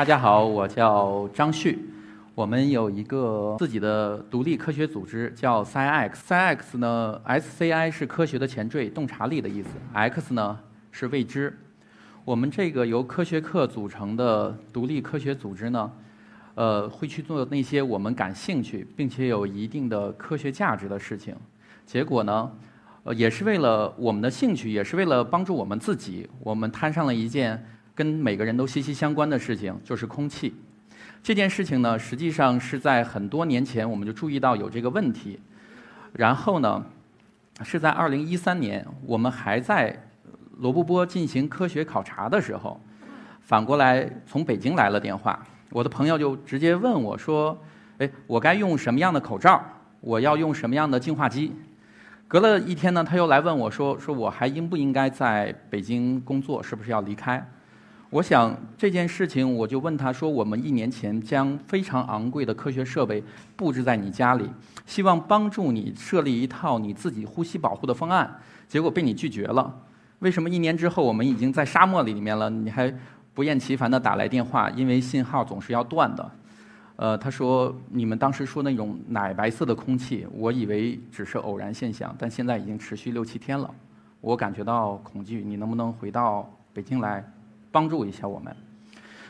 大家好，我叫张旭。我们有一个自己的独立科学组织，叫 SciX。呢，SCI 是科学的前缀，洞察力的意思；X 呢是未知。我们这个由科学课组成的独立科学组织呢，呃，会去做那些我们感兴趣并且有一定的科学价值的事情。结果呢，呃，也是为了我们的兴趣，也是为了帮助我们自己，我们摊上了一件跟每个人都息息相关的事情，就是空气。这件事情呢，实际上是在很多年前我们就注意到有这个问题，然后呢，是在二零一三年，我们还在罗布泊进行科学考察的时候，反过来从北京来了电话，我的朋友就直接问我说：“哎，我该用什么样的口罩？我要用什么样的净化机？”隔了一天呢，他又来问我说：“说我还应不应该在北京工作？是不是要离开？”我想这件事情，我就问他说：“我们一年前将非常昂贵的科学设备布置在你家里，希望帮助你设立一套你自己呼吸保护的方案，结果被你拒绝了。为什么一年之后我们已经在沙漠里面了，你还不厌其烦地打来电话？因为信号总是要断的。”呃，他说：“你们当时说那种奶白色的空气，我以为只是偶然现象，但现在已经持续六七天了，我感觉到恐惧。你能不能回到北京来？”帮助一下我们。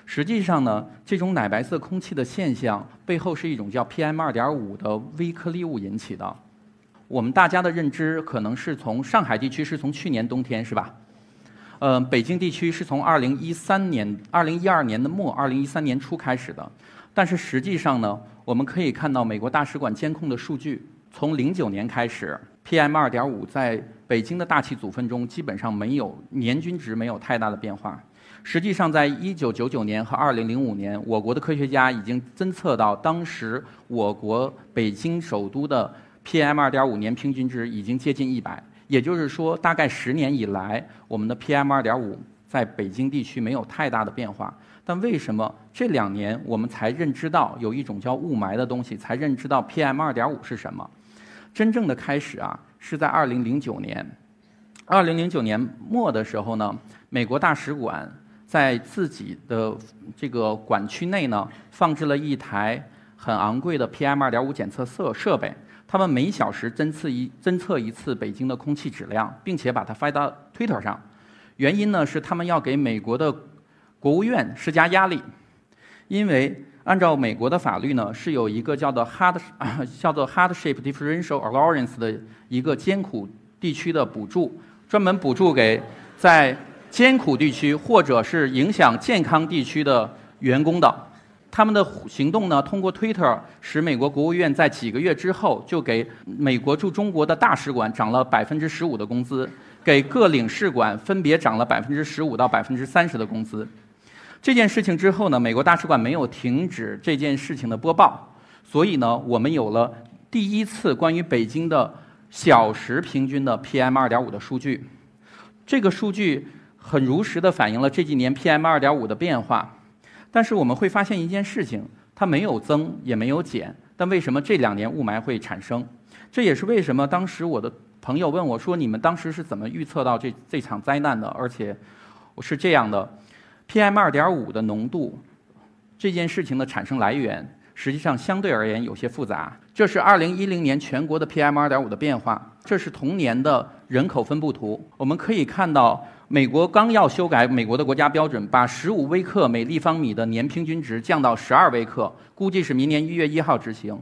实际上呢，这种奶白色空气的现象背后是一种叫 PM2.5 的微颗粒物引起的。我们大家的认知可能是从上海地区是从去年冬天是吧？呃，北京地区是从2013年、2012年的末、2013年初开始的。但是实际上呢，我们可以看到美国大使馆监控的数据，从09年开始，PM2.5 在北京的大气组分中基本上没有年均值没有太大的变化。实际上，在一九九九年和二零零五年，我国的科学家已经侦测到，当时我国北京首都的 PM 二点五年平均值已经接近一百。也就是说，大概十年以来，我们的 PM 二点五在北京地区没有太大的变化。但为什么这两年我们才认知到有一种叫雾霾的东西，才认知到 PM 二点五是什么？真正的开始啊，是在二零零九年。二零零九年末的时候呢，美国大使馆。在自己的这个管区内呢，放置了一台很昂贵的 PM2.5 检测设设备。他们每小时侦测一侦测一次北京的空气质量，并且把它发到 Twitter 上。原因呢是他们要给美国的国务院施加压力，因为按照美国的法律呢，是有一个叫做 hard 叫做 hardship differential allowance 的一个艰苦地区的补助，专门补助给在。艰苦地区或者是影响健康地区的员工的，他们的行动呢，通过 Twitter 使美国国务院在几个月之后就给美国驻中国的大使馆涨了百分之十五的工资，给各领事馆分别涨了百分之十五到百分之三十的工资。这件事情之后呢，美国大使馆没有停止这件事情的播报，所以呢，我们有了第一次关于北京的小时平均的 PM 二点五的数据。这个数据。很如实地反映了这几年 PM 二点五的变化，但是我们会发现一件事情，它没有增也没有减，但为什么这两年雾霾会产生？这也是为什么当时我的朋友问我说：“你们当时是怎么预测到这这场灾难的？”而且我是这样的：PM 二点五的浓度，这件事情的产生来源。实际上，相对而言有些复杂。这是2010年全国的 PM2.5 的变化。这是同年的人口分布图。我们可以看到，美国刚要修改美国的国家标准，把15微克每立方米的年平均值降到12微克，估计是明年1月1号执行。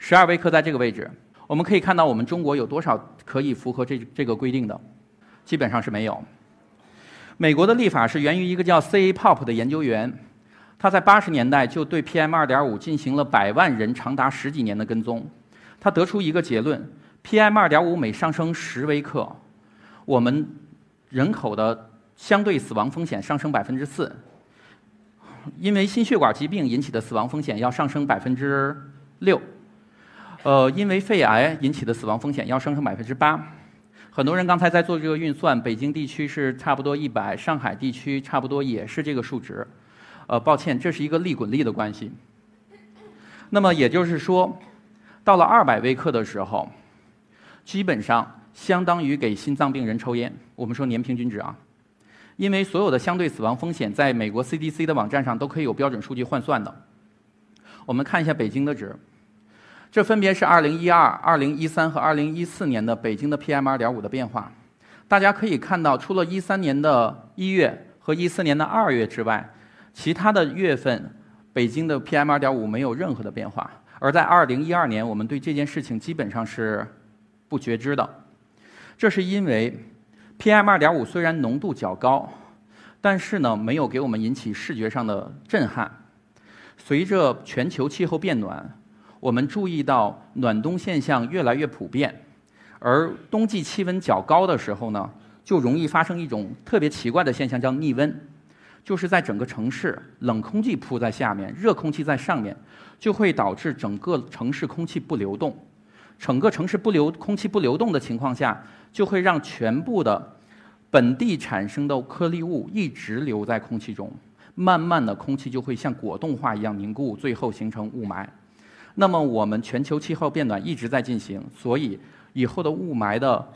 12微克在这个位置，我们可以看到我们中国有多少可以符合这这个规定的，基本上是没有。美国的立法是源于一个叫 C. A. Pop 的研究员。他在八十年代就对 PM 二点五进行了百万人长达十几年的跟踪，他得出一个结论：PM 二点五每上升十微克，我们人口的相对死亡风险上升百分之四，因为心血管疾病引起的死亡风险要上升百分之六，呃，因为肺癌引起的死亡风险要上升百分之八。很多人刚才在做这个运算，北京地区是差不多一百，上海地区差不多也是这个数值。呃，抱歉，这是一个利滚利的关系。那么也就是说，到了二百微克的时候，基本上相当于给心脏病人抽烟。我们说年平均值啊，因为所有的相对死亡风险在美国 CDC 的网站上都可以有标准数据换算的。我们看一下北京的值，这分别是2012、2013和2014年的北京的 PM2.5 的变化。大家可以看到，除了13年的一月和14年的二月之外，其他的月份北京的 PM2.5 没有任何的变化。而在2012年，我们对这件事情基本上是不觉知的。这是因为 PM2.5 虽然浓度较高，但是呢，没有给我们引起视觉上的震撼。随着全球气候变暖，我们注意到暖冬现象越来越普遍，而冬季气温较高的时候呢，就容易发生一种特别奇怪的现象，叫逆温。就是在整个城市，冷空气铺在下面，热空气在上面，就会导致整个城市空气不流动。整个城市不流空气不流动的情况下，就会让全部的本地产生的颗粒物一直留在空气中，慢慢的空气就会像果冻化一样凝固，最后形成雾霾。那么我们全球气候变暖一直在进行，所以以后的雾霾的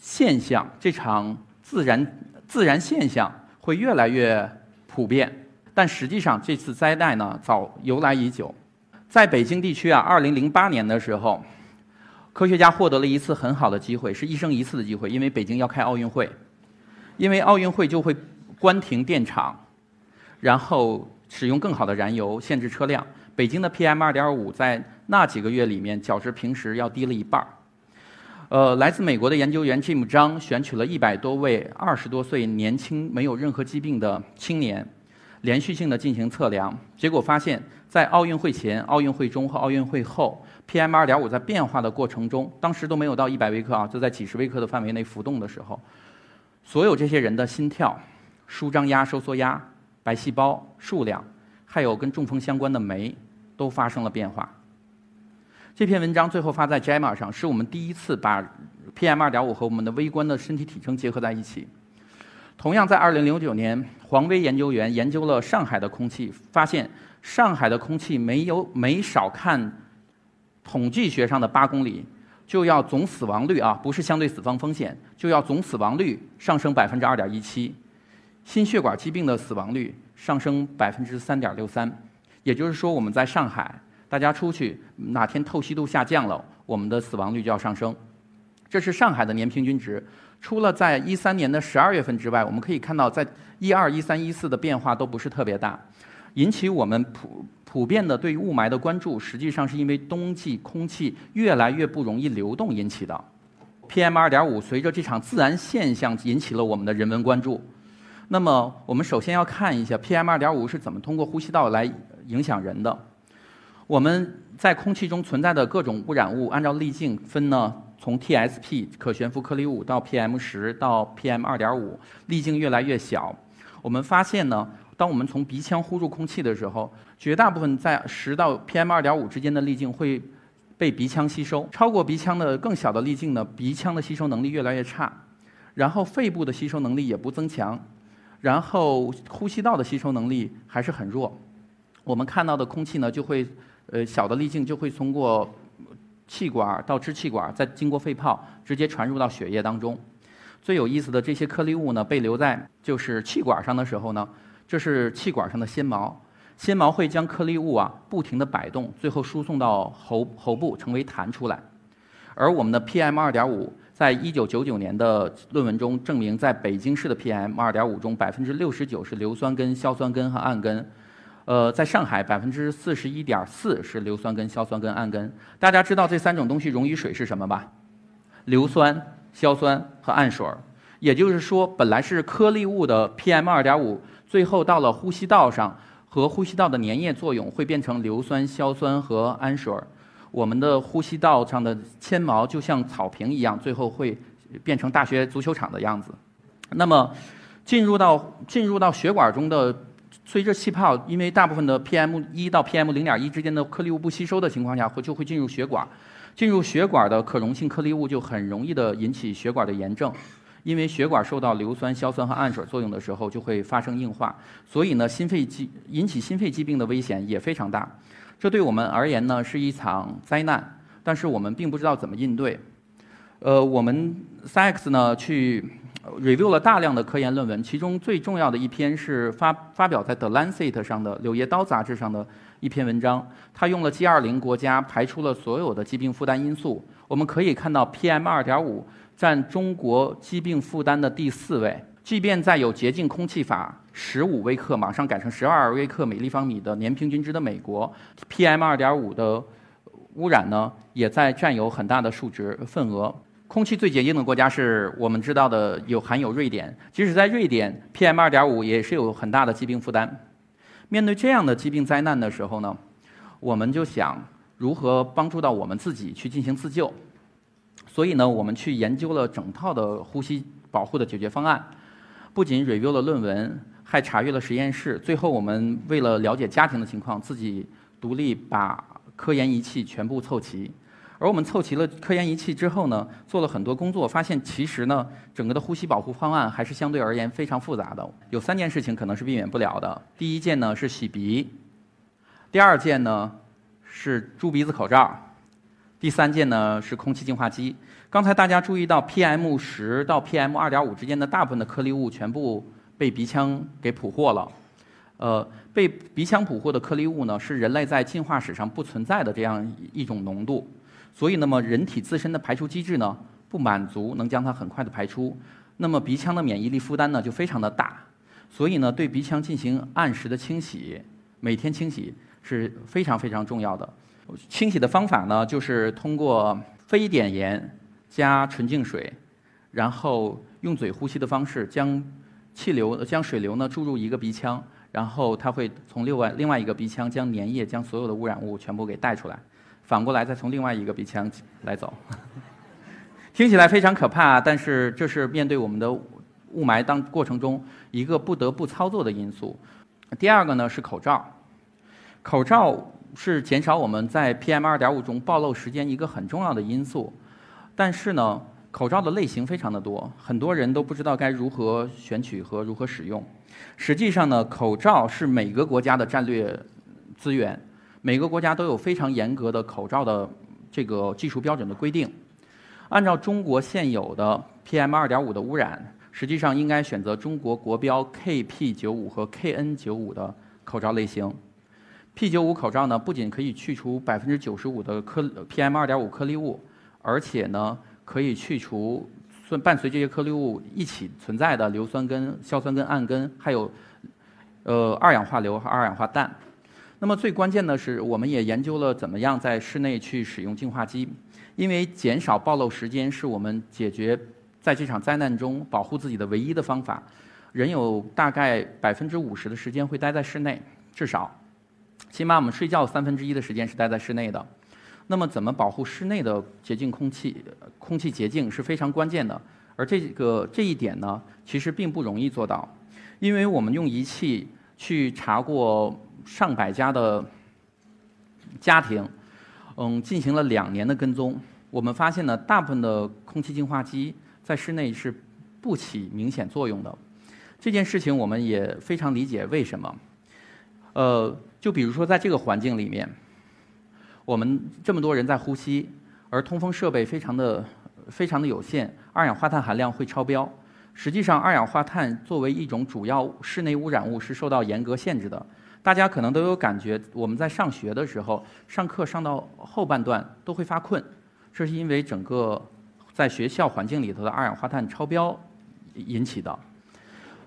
现象，这场自然自然现象。会越来越普遍，但实际上这次灾难呢早由来已久。在北京地区啊，二零零八年的时候，科学家获得了一次很好的机会，是一生一次的机会，因为北京要开奥运会，因为奥运会就会关停电厂，然后使用更好的燃油，限制车辆。北京的 PM 二点五在那几个月里面，较之平时要低了一半儿。呃，来自美国的研究员 Jim 张选取了一百多位二十多岁年轻、没有任何疾病的青年，连续性的进行测量，结果发现，在奥运会前、奥运会中和奥运会后，PM 二点五在变化的过程中，当时都没有到一百微克啊，就在几十微克的范围内浮动的时候，所有这些人的心跳、舒张压、收缩压、白细胞数量，还有跟中风相关的酶，都发生了变化。这篇文章最后发在 JAMA 上，是我们第一次把 PM2.5 和我们的微观的身体体征结合在一起。同样，在2009年，黄威研究员研究了上海的空气，发现上海的空气没有没少看统计学上的八公里，就要总死亡率啊，不是相对死亡风险，就要总死亡率上升百分之二点一七，心血管疾病的死亡率上升百分之三点六三。也就是说，我们在上海。大家出去哪天透析度下降了，我们的死亡率就要上升。这是上海的年平均值。除了在一三年的十二月份之外，我们可以看到，在一二、一三、一四的变化都不是特别大。引起我们普普遍的对于雾霾的关注，实际上是因为冬季空气越来越不容易流动引起的。PM 二点五随着这场自然现象引起了我们的人文关注。那么，我们首先要看一下 PM 二点五是怎么通过呼吸道来影响人的。我们在空气中存在的各种污染物，按照粒径分呢，从 TSP 可悬浮颗粒物到 PM 十到 PM 二点五，粒径越来越小。我们发现呢，当我们从鼻腔呼入空气的时候，绝大部分在十到 PM 二点五之间的粒径会被鼻腔吸收，超过鼻腔的更小的粒径呢，鼻腔的吸收能力越来越差，然后肺部的吸收能力也不增强，然后呼吸道的吸收能力还是很弱。我们看到的空气呢，就会。呃，小的粒径就会通过气管到支气管，再经过肺泡，直接传入到血液当中。最有意思的这些颗粒物呢，被留在就是气管上的时候呢，这是气管上的纤毛，纤毛会将颗粒物啊不停地摆动，最后输送到喉喉部成为痰出来。而我们的 PM 二点五，在一九九九年的论文中证明，在北京市的 PM 二点五中，百分之六十九是硫酸根、硝酸根和氨根。呃，在上海，百分之四十一点四是硫酸根、硝酸根、氨根。大家知道这三种东西溶于水是什么吧？硫酸、硝酸和氨水儿。也就是说，本来是颗粒物的 PM 二点五，最后到了呼吸道上，和呼吸道的粘液作用会变成硫酸、硝酸和氨水儿。我们的呼吸道上的纤毛就像草坪一样，最后会变成大学足球场的样子。那么，进入到进入到血管中的。随着气泡，因为大部分的 PM 一到 PM 零点一之间的颗粒物不吸收的情况下，会就会进入血管，进入血管的可溶性颗粒物就很容易的引起血管的炎症，因为血管受到硫酸、硝酸和氨水作用的时候，就会发生硬化，所以呢，心肺疾引起心肺疾病的危险也非常大。这对我们而言呢，是一场灾难，但是我们并不知道怎么应对。呃，我们 SciX 呢去 review 了大量的科研论文，其中最重要的一篇是发发表在《The Lancet》上的《柳叶刀》杂志上的一篇文章。它用了 G20 国家排除了所有的疾病负担因素，我们可以看到 PM2.5 占中国疾病负担的第四位。即便在有洁净空气法十五微克马上改成十二微克每立方米的年平均值的美国，PM2.5 的污染呢，也在占有很大的数值份额。空气最洁净的国家是我们知道的有含有瑞典，即使在瑞典，PM2.5 也是有很大的疾病负担。面对这样的疾病灾难的时候呢，我们就想如何帮助到我们自己去进行自救。所以呢，我们去研究了整套的呼吸保护的解决方案。不仅 review 了论文，还查阅了实验室。最后，我们为了了解家庭的情况，自己独立把科研仪器全部凑齐。而我们凑齐了科研仪器之后呢，做了很多工作，发现其实呢，整个的呼吸保护方案还是相对而言非常复杂的。有三件事情可能是避免不了的。第一件呢是洗鼻，第二件呢是猪鼻子口罩，第三件呢是空气净化机。刚才大家注意到，PM 十到 PM 二点五之间的大部分的颗粒物全部被鼻腔给捕获了。呃，被鼻腔捕获的颗粒物呢，是人类在进化史上不存在的这样一种浓度。所以，那么人体自身的排出机制呢，不满足能将它很快的排出。那么鼻腔的免疫力负担呢，就非常的大。所以呢，对鼻腔进行按时的清洗，每天清洗是非常非常重要的。清洗的方法呢，就是通过非碘盐。加纯净水，然后用嘴呼吸的方式将气流、将水流呢注入一个鼻腔，然后它会从另外另外一个鼻腔将粘液、将所有的污染物全部给带出来，反过来再从另外一个鼻腔来走。听起来非常可怕，但是这是面对我们的雾霾当过程中一个不得不操作的因素。第二个呢是口罩，口罩是减少我们在 PM 二点五中暴露时间一个很重要的因素。但是呢，口罩的类型非常的多，很多人都不知道该如何选取和如何使用。实际上呢，口罩是每个国家的战略资源，每个国家都有非常严格的口罩的这个技术标准的规定。按照中国现有的 PM 二点五的污染，实际上应该选择中国国标 KP 九五和 KN 九五的口罩类型。P 九五口罩呢，不仅可以去除百分之九十五的颗 PM 二点五颗粒物。而且呢，可以去除顺伴随这些颗粒物一起存在的硫酸根、硝酸根、氨根，还有呃二氧化硫和二氧化氮。那么最关键的是，我们也研究了怎么样在室内去使用净化机，因为减少暴露时间是我们解决在这场灾难中保护自己的唯一的方法。人有大概百分之五十的时间会待在室内，至少，起码我们睡觉三分之一的时间是待在室内的。那么，怎么保护室内的洁净空气？空气洁净是非常关键的。而这个这一点呢，其实并不容易做到，因为我们用仪器去查过上百家的家庭，嗯，进行了两年的跟踪，我们发现呢，大部分的空气净化机在室内是不起明显作用的。这件事情我们也非常理解为什么。呃，就比如说在这个环境里面。我们这么多人在呼吸，而通风设备非常的非常的有限，二氧化碳含量会超标。实际上，二氧化碳作为一种主要室内污染物是受到严格限制的。大家可能都有感觉，我们在上学的时候，上课上到后半段都会发困，这是因为整个在学校环境里头的二氧化碳超标引起的。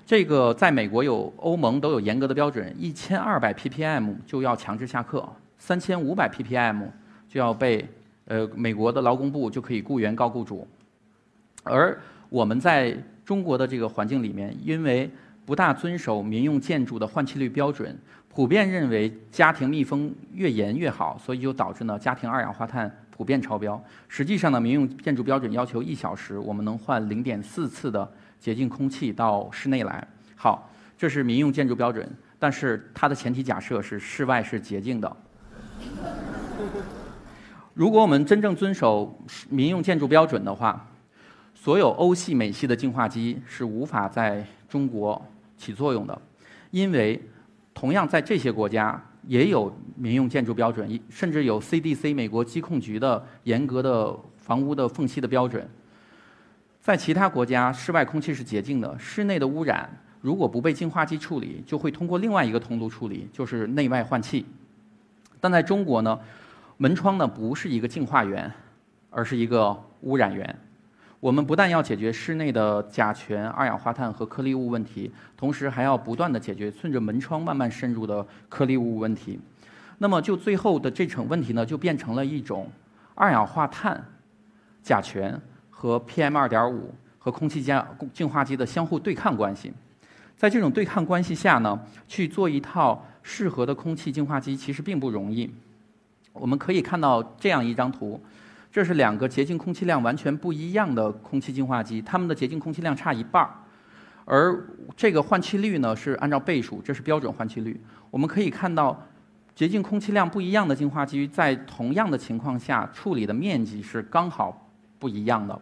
这个在美国有欧盟都有严格的标准，一千二百 ppm 就要强制下课。三千五百 ppm 就要被呃美国的劳工部就可以雇员告雇主，而我们在中国的这个环境里面，因为不大遵守民用建筑的换气率标准，普遍认为家庭密封越严越好，所以就导致呢家庭二氧化碳普遍超标。实际上呢，民用建筑标准要求一小时我们能换零点四次的洁净空气到室内来。好，这是民用建筑标准，但是它的前提假设是室外是洁净的。如果我们真正遵守民用建筑标准的话，所有欧系、美系的净化机是无法在中国起作用的，因为同样在这些国家也有民用建筑标准，甚至有 CDC 美国疾控局的严格的房屋的缝隙的标准。在其他国家，室外空气是洁净的，室内的污染如果不被净化机处理，就会通过另外一个通路处理，就是内外换气。但在中国呢，门窗呢不是一个净化源，而是一个污染源。我们不但要解决室内的甲醛、二氧化碳和颗粒物问题，同时还要不断的解决顺着门窗慢慢渗入的颗粒物问题。那么，就最后的这层问题呢，就变成了一种二氧化碳、甲醛。和 PM 二点五和空气净净化机的相互对抗关系，在这种对抗关系下呢，去做一套适合的空气净化机其实并不容易。我们可以看到这样一张图，这是两个洁净空气量完全不一样的空气净化机，它们的洁净空气量差一半儿，而这个换气率呢是按照倍数，这是标准换气率。我们可以看到，洁净空气量不一样的净化机在同样的情况下处理的面积是刚好。不一样的，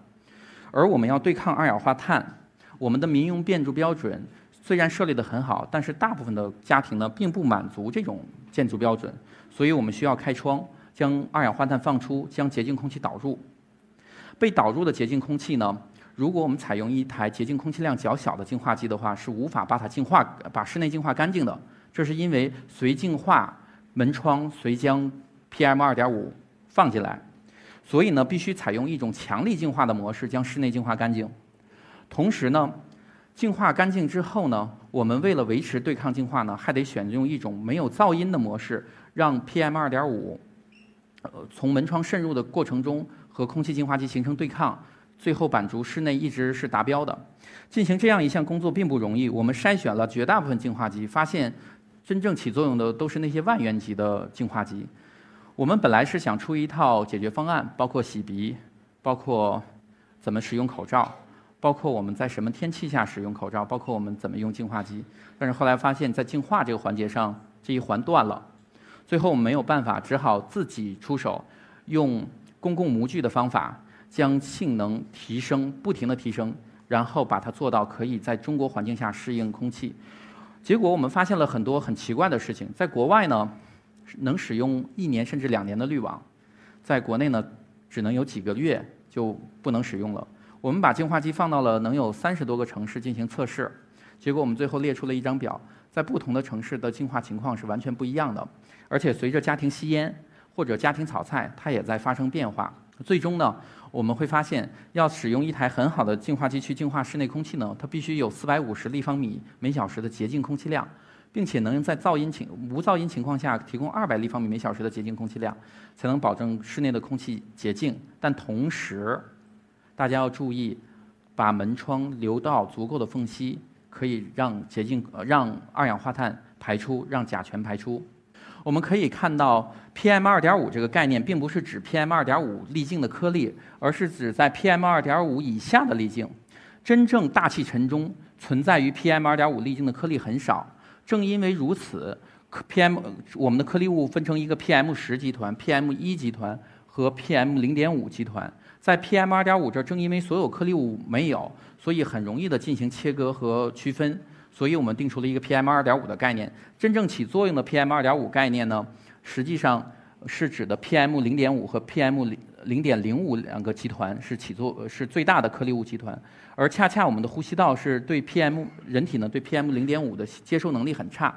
而我们要对抗二氧化碳，我们的民用建筑标准虽然设立的很好，但是大部分的家庭呢并不满足这种建筑标准，所以我们需要开窗，将二氧化碳放出，将洁净空气导入。被导入的洁净空气呢，如果我们采用一台洁净空气量较小的净化机的话，是无法把它净化，把室内净化干净的。这是因为随净化门窗随将 PM 二点五放进来。所以呢，必须采用一种强力净化的模式，将室内净化干净。同时呢，净化干净之后呢，我们为了维持对抗净化呢，还得选用一种没有噪音的模式，让 PM 二点五，从门窗渗入的过程中和空气净化机形成对抗，最后板足室内一直是达标的。进行这样一项工作并不容易，我们筛选了绝大部分净化机，发现真正起作用的都是那些万元级的净化机。我们本来是想出一套解决方案，包括洗鼻，包括怎么使用口罩，包括我们在什么天气下使用口罩，包括我们怎么用净化机。但是后来发现，在净化这个环节上，这一环断了。最后我们没有办法，只好自己出手，用公共模具的方法将性能提升，不停的提升，然后把它做到可以在中国环境下适应空气。结果我们发现了很多很奇怪的事情，在国外呢。能使用一年甚至两年的滤网，在国内呢，只能有几个月就不能使用了。我们把净化机放到了能有三十多个城市进行测试，结果我们最后列出了一张表，在不同的城市的净化情况是完全不一样的，而且随着家庭吸烟或者家庭炒菜，它也在发生变化。最终呢，我们会发现，要使用一台很好的净化机去净化室内空气呢，它必须有四百五十立方米每小时的洁净空气量。并且能在噪音情无噪音情况下提供二百立方米每小时的洁净空气量，才能保证室内的空气洁净。但同时，大家要注意，把门窗留到足够的缝隙，可以让洁净呃让二氧化碳排出，让甲醛排出。我们可以看到，PM 二点五这个概念并不是指 PM 二点五粒径的颗粒，而是指在 PM 二点五以下的粒径。真正大气层中存在于 PM 二点五粒径的颗粒很少。正因为如此，PM 我们的颗粒物分成一个 PM 十集团、PM 一集团和 PM 零点五集团。在 PM 二点五这儿，正因为所有颗粒物没有，所以很容易的进行切割和区分。所以我们定出了一个 PM 二点五的概念。真正起作用的 PM 二点五概念呢，实际上是指的 PM 零点五和 PM 零零点零五两个集团是起作是最大的颗粒物集团。而恰恰我们的呼吸道是对 PM 人体呢对 PM 零点五的接收能力很差，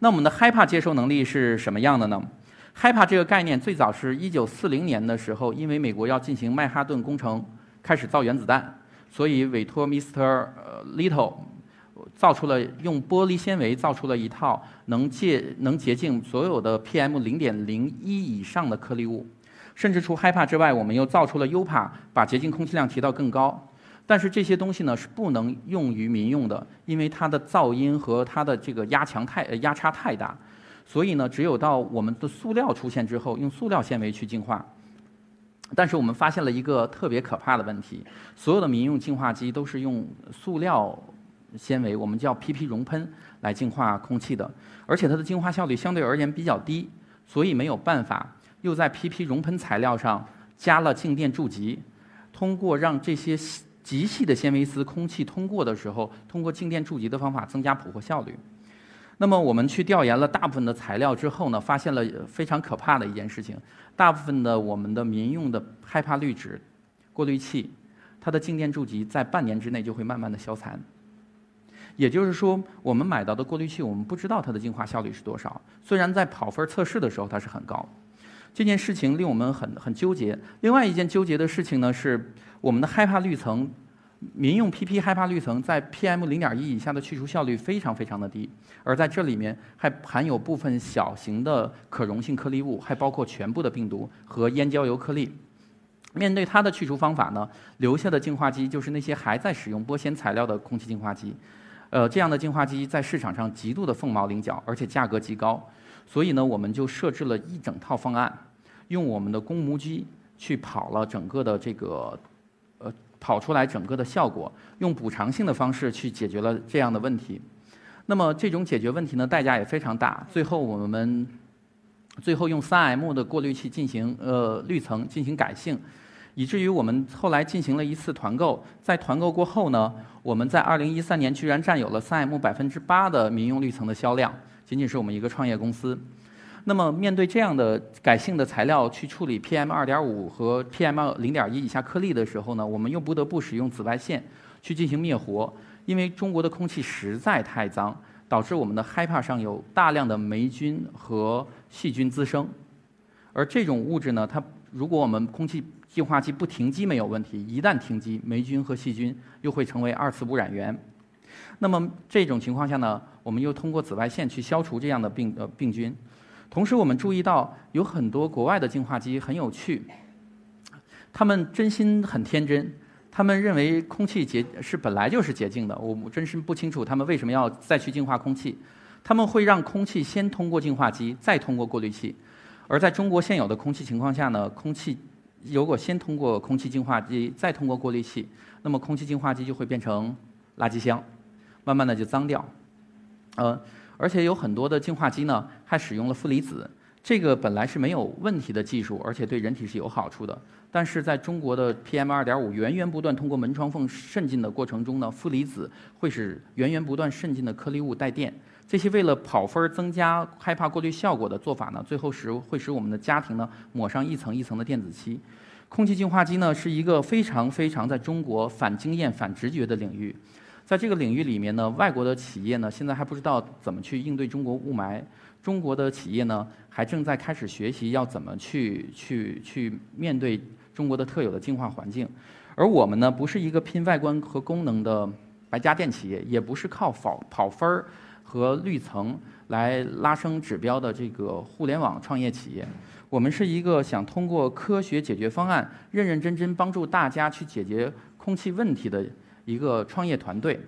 那我们的 HEPA 接收能力是什么样的呢？HEPA 这个概念最早是一九四零年的时候，因为美国要进行曼哈顿工程，开始造原子弹，所以委托 Mr. Little 造出了用玻璃纤维造出了一套能洁能洁净所有的 PM 零点零一以上的颗粒物，甚至除 HEPA 之外，我们又造出了 UPA，把洁净空气量提到更高。但是这些东西呢是不能用于民用的，因为它的噪音和它的这个压强太呃压差太大，所以呢，只有到我们的塑料出现之后，用塑料纤维去净化。但是我们发现了一个特别可怕的问题：所有的民用净化机都是用塑料纤维，我们叫 PP 熔喷来净化空气的，而且它的净化效率相对而言比较低，所以没有办法又在 PP 熔喷材料上加了静电注集，通过让这些。极细的纤维丝，空气通过的时候，通过静电触及的方法增加捕获效率。那么我们去调研了大部分的材料之后呢，发现了非常可怕的一件事情：大部分的我们的民用的害怕滤纸过滤器，它的静电柱级在半年之内就会慢慢的消残。也就是说，我们买到的过滤器，我们不知道它的净化效率是多少。虽然在跑分测试的时候它是很高，这件事情令我们很很纠结。另外一件纠结的事情呢，是我们的害怕滤层，民用 PP HEPA 滤层在 PM 零点一以下的去除效率非常非常的低，而在这里面还含有部分小型的可溶性颗粒物，还包括全部的病毒和烟焦油颗粒。面对它的去除方法呢，留下的净化机就是那些还在使用玻纤材料的空气净化机。呃，这样的净化机在市场上极度的凤毛麟角，而且价格极高，所以呢，我们就设置了一整套方案，用我们的公模机去跑了整个的这个，跑出来整个的效果，用补偿性的方式去解决了这样的问题。那么这种解决问题呢，代价也非常大。最后我们最后用三 M 的过滤器进行呃滤层进行改性。以至于我们后来进行了一次团购，在团购过后呢，我们在2013年居然占有了三 M 百分之八的民用滤层的销量，仅仅是我们一个创业公司。那么面对这样的改性的材料去处理 PM2.5 和 PM0.1 以下颗粒的时候呢，我们又不得不使用紫外线去进行灭活，因为中国的空气实在太脏，导致我们的 HEPA 上有大量的霉菌和细菌滋生，而这种物质呢，它如果我们空气净化器不停机没有问题，一旦停机，霉菌和细菌又会成为二次污染源。那么这种情况下呢，我们又通过紫外线去消除这样的病呃病菌。同时，我们注意到有很多国外的净化机很有趣，他们真心很天真，他们认为空气洁是本来就是洁净的。我真是不清楚他们为什么要再去净化空气。他们会让空气先通过净化机，再通过过滤器。而在中国现有的空气情况下呢，空气。如果先通过空气净化机，再通过过滤器，那么空气净化机就会变成垃圾箱，慢慢的就脏掉。呃，而且有很多的净化机呢，还使用了负离子，这个本来是没有问题的技术，而且对人体是有好处的。但是在中国的 PM 二点五源源不断通过门窗缝渗进的过程中呢，负离子会使源源不断渗进的颗粒物带电。这些为了跑分儿、增加害怕过滤效果的做法呢，最后使会使我们的家庭呢抹上一层一层的电子漆。空气净化机呢是一个非常非常在中国反经验、反直觉的领域。在这个领域里面呢，外国的企业呢现在还不知道怎么去应对中国雾霾，中国的企业呢还正在开始学习要怎么去去去面对中国的特有的净化环境。而我们呢不是一个拼外观和功能的白家电企业，也不是靠跑跑分儿。和滤层来拉升指标的这个互联网创业企业，我们是一个想通过科学解决方案，认认真真帮助大家去解决空气问题的一个创业团队。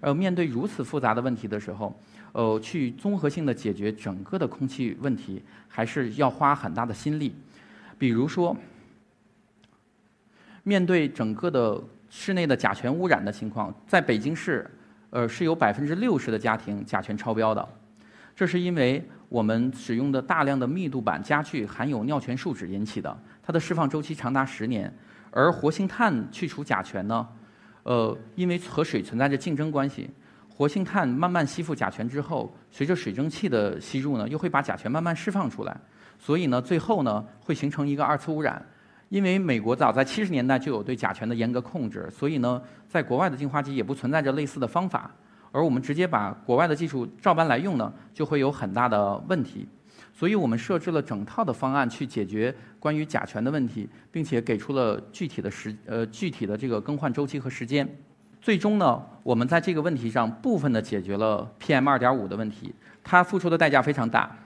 呃，面对如此复杂的问题的时候，呃，去综合性的解决整个的空气问题，还是要花很大的心力。比如说，面对整个的室内的甲醛污染的情况，在北京市。呃，是有百分之六十的家庭甲醛超标的，这是因为我们使用的大量的密度板家具含有尿醛树脂引起的，它的释放周期长达十年。而活性炭去除甲醛呢，呃，因为和水存在着竞争关系，活性炭慢慢吸附甲醛之后，随着水蒸气的吸入呢，又会把甲醛慢慢释放出来，所以呢，最后呢，会形成一个二次污染。因为美国早在七十年代就有对甲醛的严格控制，所以呢，在国外的净化机也不存在着类似的方法。而我们直接把国外的技术照搬来用呢，就会有很大的问题。所以我们设置了整套的方案去解决关于甲醛的问题，并且给出了具体的时呃具体的这个更换周期和时间。最终呢，我们在这个问题上部分的解决了 PM 二点五的问题，它付出的代价非常大。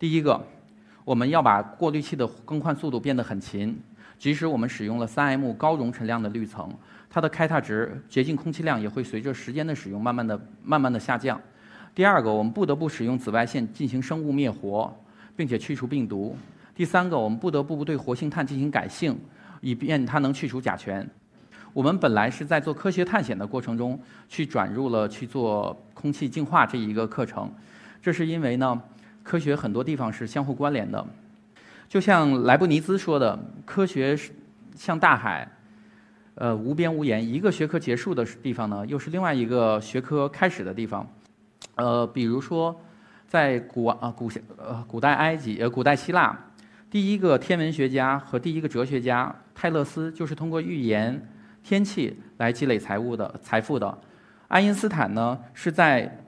第一个，我们要把过滤器的更换速度变得很勤。即使我们使用了 3M 高容尘量的滤层，它的开踏值、洁净空气量也会随着时间的使用慢慢的、慢慢的下降。第二个，我们不得不使用紫外线进行生物灭活，并且去除病毒。第三个，我们不得不对活性炭进行改性，以便它能去除甲醛。我们本来是在做科学探险的过程中，去转入了去做空气净化这一个课程。这是因为呢，科学很多地方是相互关联的。就像莱布尼兹说的，科学像大海，呃，无边无沿。一个学科结束的地方呢，又是另外一个学科开始的地方。呃，比如说，在古啊古呃古代埃及呃古代希腊，第一个天文学家和第一个哲学家泰勒斯就是通过预言天气来积累财物的财富的。爱因斯坦呢是在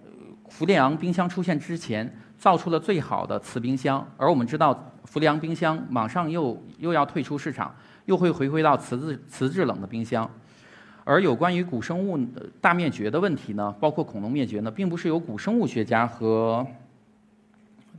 氟利昂冰箱出现之前造出了最好的磁冰箱，而我们知道氟利昂冰箱马上又又要退出市场，又会回归到磁制磁制冷的冰箱。而有关于古生物大灭绝的问题呢，包括恐龙灭绝呢，并不是由古生物学家和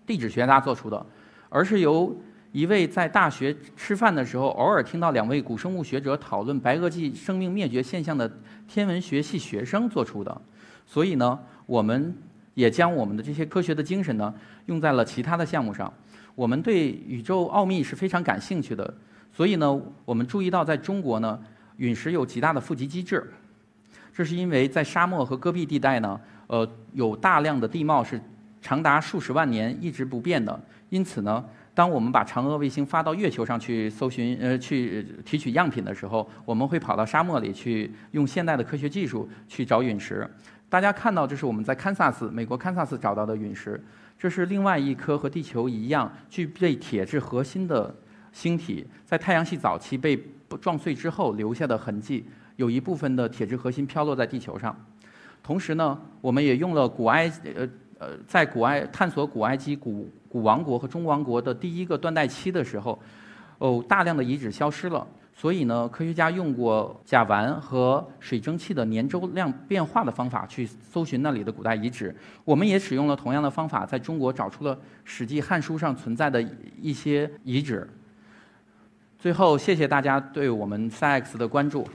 地质学家做出的，而是由一位在大学吃饭的时候偶尔听到两位古生物学者讨论白垩纪生命灭绝现象的天文学系学生做出的。所以呢，我们也将我们的这些科学的精神呢，用在了其他的项目上。我们对宇宙奥秘是非常感兴趣的，所以呢，我们注意到在中国呢。陨石有极大的富集机制，这是因为在沙漠和戈壁地带呢，呃，有大量的地貌是长达数十万年一直不变的。因此呢，当我们把嫦娥卫星发到月球上去搜寻呃去提取样品的时候，我们会跑到沙漠里去用现代的科学技术去找陨石。大家看到这是我们在堪萨斯美国堪萨斯找到的陨石，这是另外一颗和地球一样具备铁质核心的星体，在太阳系早期被。撞碎之后留下的痕迹，有一部分的铁质核心飘落在地球上。同时呢，我们也用了古埃呃呃，在古埃探索古埃及古古王国和中王国的第一个断代期的时候，哦，大量的遗址消失了。所以呢，科学家用过甲烷和水蒸气的年周量变化的方法去搜寻那里的古代遗址。我们也使用了同样的方法，在中国找出了《史记》《汉书》上存在的一些遗址。最后，谢谢大家对我们 SciX 的关注。